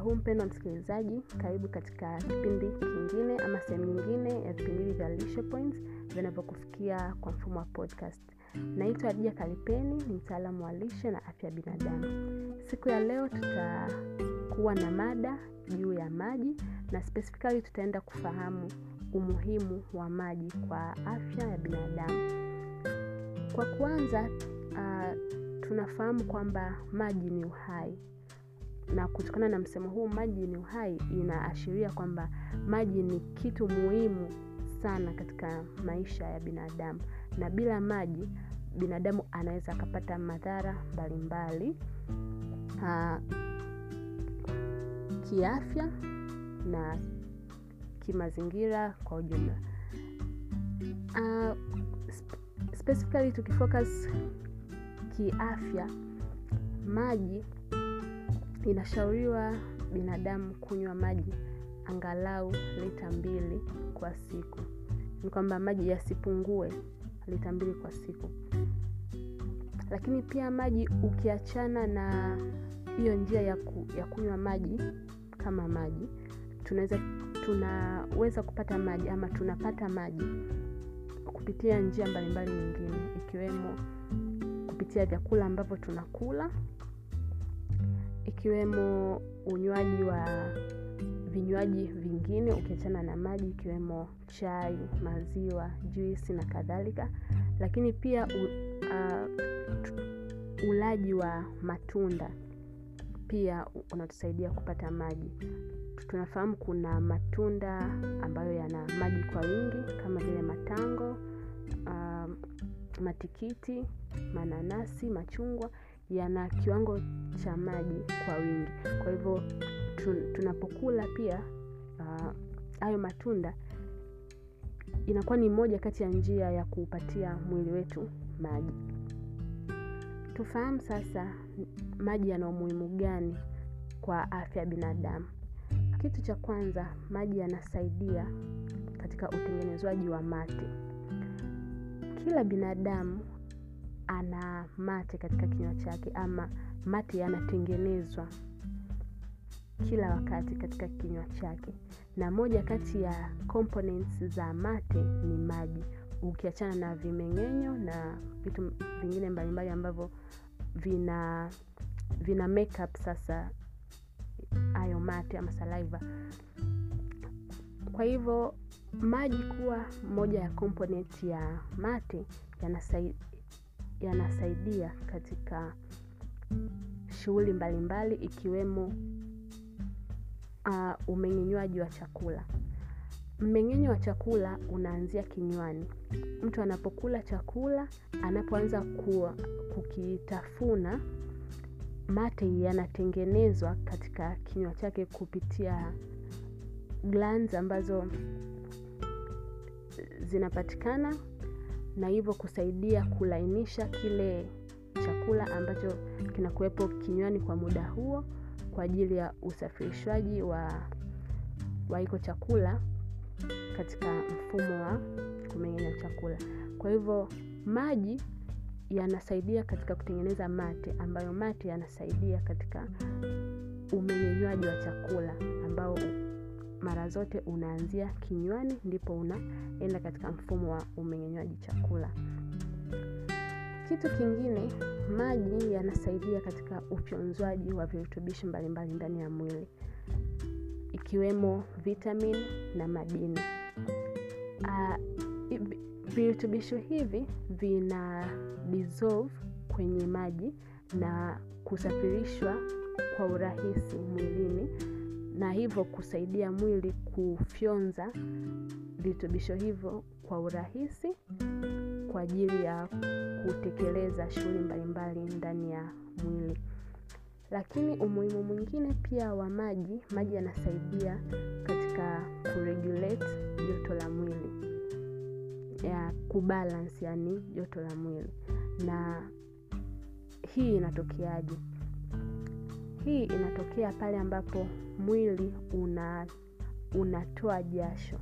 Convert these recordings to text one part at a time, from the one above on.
huu mpendo msikilizaji karibu katika kipindi kingine ama sehemu nyingine ya vipindi hivi vya lishe points vinavyokufikia kwa mfumo wa podcast. Naitwa adija kalipeni ni mtaalamu wa lishe na afya ya binadamu. Siku ya leo tutakuwa na mada juu ya maji na spesifikali tutaenda kufahamu umuhimu wa maji kwa afya ya binadamu. Kwa kwanza uh, tunafahamu kwamba maji ni uhai na kutokana na msemo huu maji ni uhai inaashiria kwamba maji ni kitu muhimu sana katika maisha ya binadamu. Na bila maji binadamu anaweza akapata madhara mbalimbali uh, kiafya na kimazingira kwa ujumla. Uh, specifically tukifocus kiafya maji inashauriwa binadamu kunywa maji angalau lita mbili kwa siku. Ni kwamba maji yasipungue lita mbili kwa siku. Lakini pia maji ukiachana na hiyo njia ya, ku, ya kunywa maji kama maji tunaweza tunaweza kupata maji ama tunapata maji kupitia njia mbalimbali nyingine ikiwemo kupitia vyakula ambavyo tunakula ikiwemo unywaji wa vinywaji vingine ukiachana na maji ikiwemo chai maziwa juisi na kadhalika. Lakini pia u, uh, ulaji wa matunda. Pia unatusaidia kupata maji. Tunafahamu kuna matunda ambayo yana maji kwa wingi kama vile matango uh, matikiti mananasi machungwa yana kiwango cha maji kwa wingi. Kwa hivyo tun, tunapokula pia hayo uh, matunda inakuwa ni moja kati ya njia ya kuupatia mwili wetu maji. Tufahamu sasa maji yana umuhimu gani kwa afya ya binadamu. Kitu cha kwanza maji yanasaidia katika utengenezwaji wa mate. Kila binadamu ana mate katika kinywa chake ama mate yanatengenezwa kila wakati katika kinywa chake. Na moja kati ya components za mate ni maji. Ukiachana na vimeng'enyo na vitu vingine mbalimbali ambavyo vina vina makeup sasa hayo mate ama saliva. Kwa hivyo maji kuwa moja ya component ya mate yanasaidia katika shughuli mbalimbali ikiwemo uh, umeng'enywaji wa chakula. Mmeng'enyo wa chakula unaanzia kinywani. Mtu anapokula chakula anapoanza kukitafuna mate yanatengenezwa katika kinywa chake kupitia glands ambazo zinapatikana na hivyo kusaidia kulainisha kile chakula ambacho kinakuwepo kinywani kwa muda huo kwa ajili ya usafirishwaji wa wa hiko chakula katika mfumo wa kumeng'enya chakula. Kwa hivyo maji yanasaidia katika kutengeneza mate ambayo mate yanasaidia katika umeng'enywaji wa chakula ambao mara zote unaanzia kinywani ndipo unaenda katika mfumo wa umeng'enywaji chakula. Kitu kingine maji yanasaidia katika ufyonzwaji wa virutubishi mbalimbali ndani ya mwili ikiwemo vitamin na madini. Uh, virutubisho hivi vina dissolve kwenye maji na kusafirishwa kwa urahisi mwilini na hivyo kusaidia mwili kufyonza virutubisho hivyo kwa urahisi kwa ajili ya kutekeleza shughuli mbalimbali ndani ya mwili. Lakini umuhimu mwingine pia wa maji maji yanasaidia katika kuregulate joto la mwili ya kubalance yani joto la mwili. Na hii inatokeaje hii inatokea pale ambapo mwili una unatoa jasho.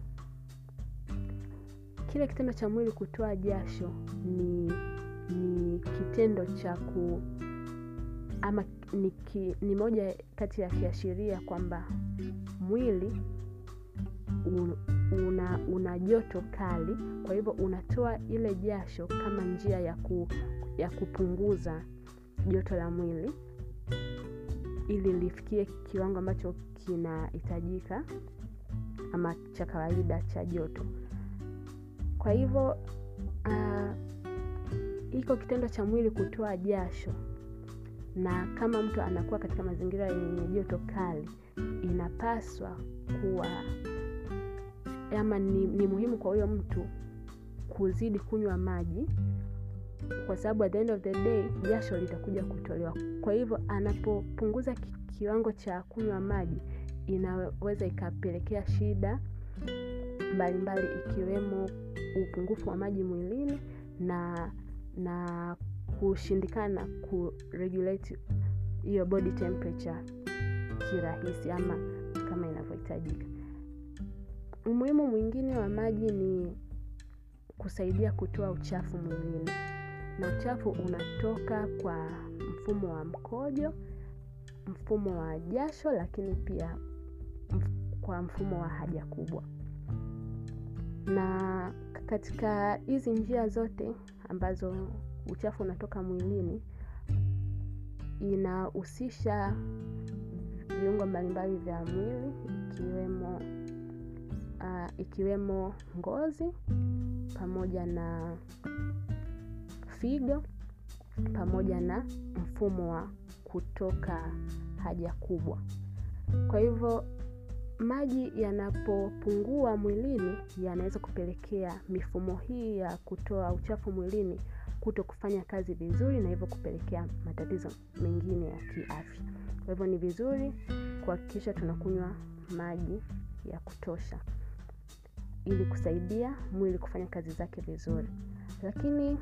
Kile kitendo cha mwili kutoa jasho ni ni kitendo cha ku ama ni, ki, ni moja kati ya kiashiria kwamba mwili una, una joto kali kwa hivyo unatoa ile jasho kama njia ya, ku, ya kupunguza joto la mwili ili lifikie kiwango ambacho kinahitajika ama cha kawaida cha joto. Kwa hivyo uh, iko kitendo cha mwili kutoa jasho. Na kama mtu anakuwa katika mazingira yenye joto kali inapaswa kuwa ama ni, ni muhimu kwa huyo mtu kuzidi kunywa maji kwa sababu at the end of the day jasho litakuja kutolewa. Kwa hivyo anapopunguza kiwango cha kunywa maji inaweza ikapelekea shida mbalimbali ikiwemo upungufu wa maji mwilini na na kushindikana kuregulate hiyo body temperature kirahisi ama kama inavyohitajika. Umuhimu mwingine wa maji ni kusaidia kutoa uchafu mwilini na uchafu unatoka kwa mfumo wa mkojo mfumo wa jasho lakini pia kwa mfumo wa haja kubwa. Na katika hizi njia zote ambazo uchafu unatoka mwilini inahusisha viungo mbalimbali vya mwili ikiwemo uh, ikiwemo ngozi pamoja na figo pamoja na mfumo wa kutoka haja kubwa. Kwa hivyo maji yanapopungua mwilini yanaweza kupelekea mifumo hii ya kutoa uchafu mwilini kuto kufanya kazi vizuri na hivyo kupelekea matatizo mengine ya kiafya. Kwa hivyo ni vizuri kuhakikisha tunakunywa maji ya kutosha ili kusaidia mwili kufanya kazi zake vizuri. Lakini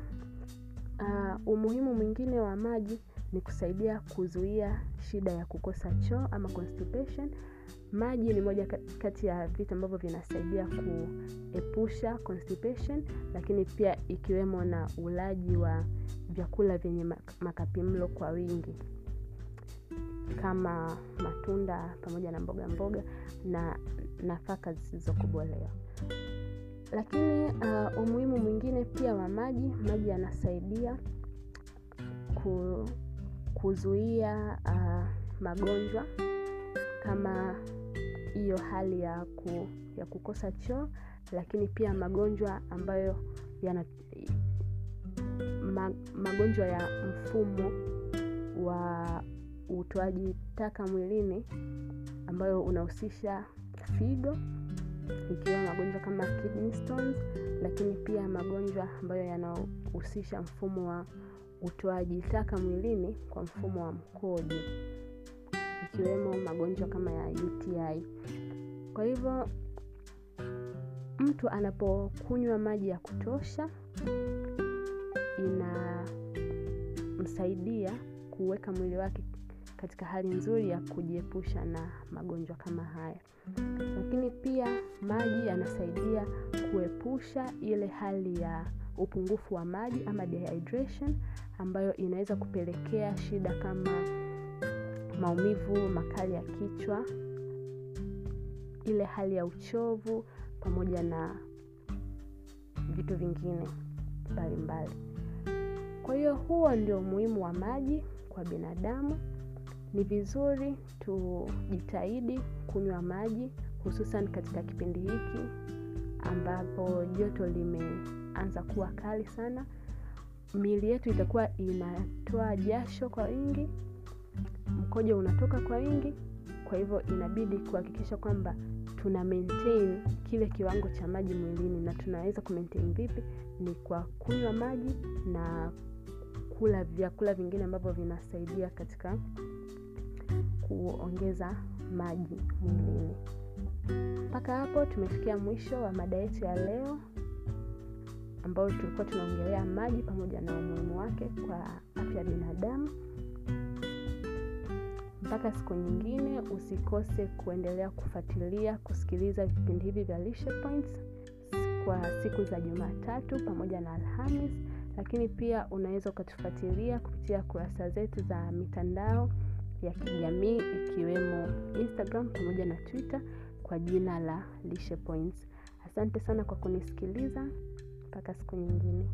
uh, umuhimu mwingine wa maji ni kusaidia kuzuia shida ya kukosa choo ama constipation. Maji ni moja kati ya vitu ambavyo vinasaidia kuepusha constipation lakini pia ikiwemo na ulaji wa vyakula vyenye makapimlo kwa wingi kama matunda pamoja na mboga mboga na nafaka zisizokobolewa lakini uh, umuhimu mwingine pia wa maji maji yanasaidia ku, kuzuia uh, magonjwa kama hiyo hali ya, ku, ya kukosa choo lakini pia magonjwa ambayo yana ma, magonjwa ya mfumo wa utoaji taka mwilini ambayo unahusisha figo ikiwemo magonjwa kama kidney stones lakini pia magonjwa ambayo yanahusisha mfumo wa utoaji taka mwilini kwa mfumo wa mkojo ikiwemo magonjwa kama ya uti kwa hivyo mtu anapokunywa maji ya kutosha inamsaidia kuweka mwili wake katika hali nzuri ya kujiepusha na magonjwa kama haya. Lakini pia maji yanasaidia kuepusha ile hali ya upungufu wa maji ama dehydration ambayo inaweza kupelekea shida kama maumivu makali ya kichwa ile hali ya uchovu pamoja na vitu vingine mbalimbali. Kwa hiyo huo ndio umuhimu wa maji kwa binadamu ni vizuri tujitahidi kunywa maji hususan katika kipindi hiki ambapo joto limeanza kuwa kali sana. Miili yetu itakuwa inatoa jasho kwa wingi mkojo unatoka kwa wingi kwa hivyo inabidi kuhakikisha kwamba tuna maintain kile kiwango cha maji mwilini. Na tunaweza kumaintain vipi? Ni kwa kunywa maji na kula vyakula vingine ambavyo vinasaidia katika kuongeza maji mwilini. Mpaka hapo tumefikia mwisho wa mada yetu ya leo ambayo tulikuwa tunaongelea maji pamoja na umuhimu wake kwa afya ya binadamu. Mpaka siku nyingine usikose kuendelea kufuatilia kusikiliza vipindi hivi vya lishe points kwa siku za jumatatu pamoja na alhamis. Lakini pia unaweza ukatufuatilia kupitia kurasa zetu za mitandao ya kijamii ikiwemo Instagram pamoja na Twitter kwa jina la Lishe Points. Asante sana kwa kunisikiliza. Mpaka siku nyingine.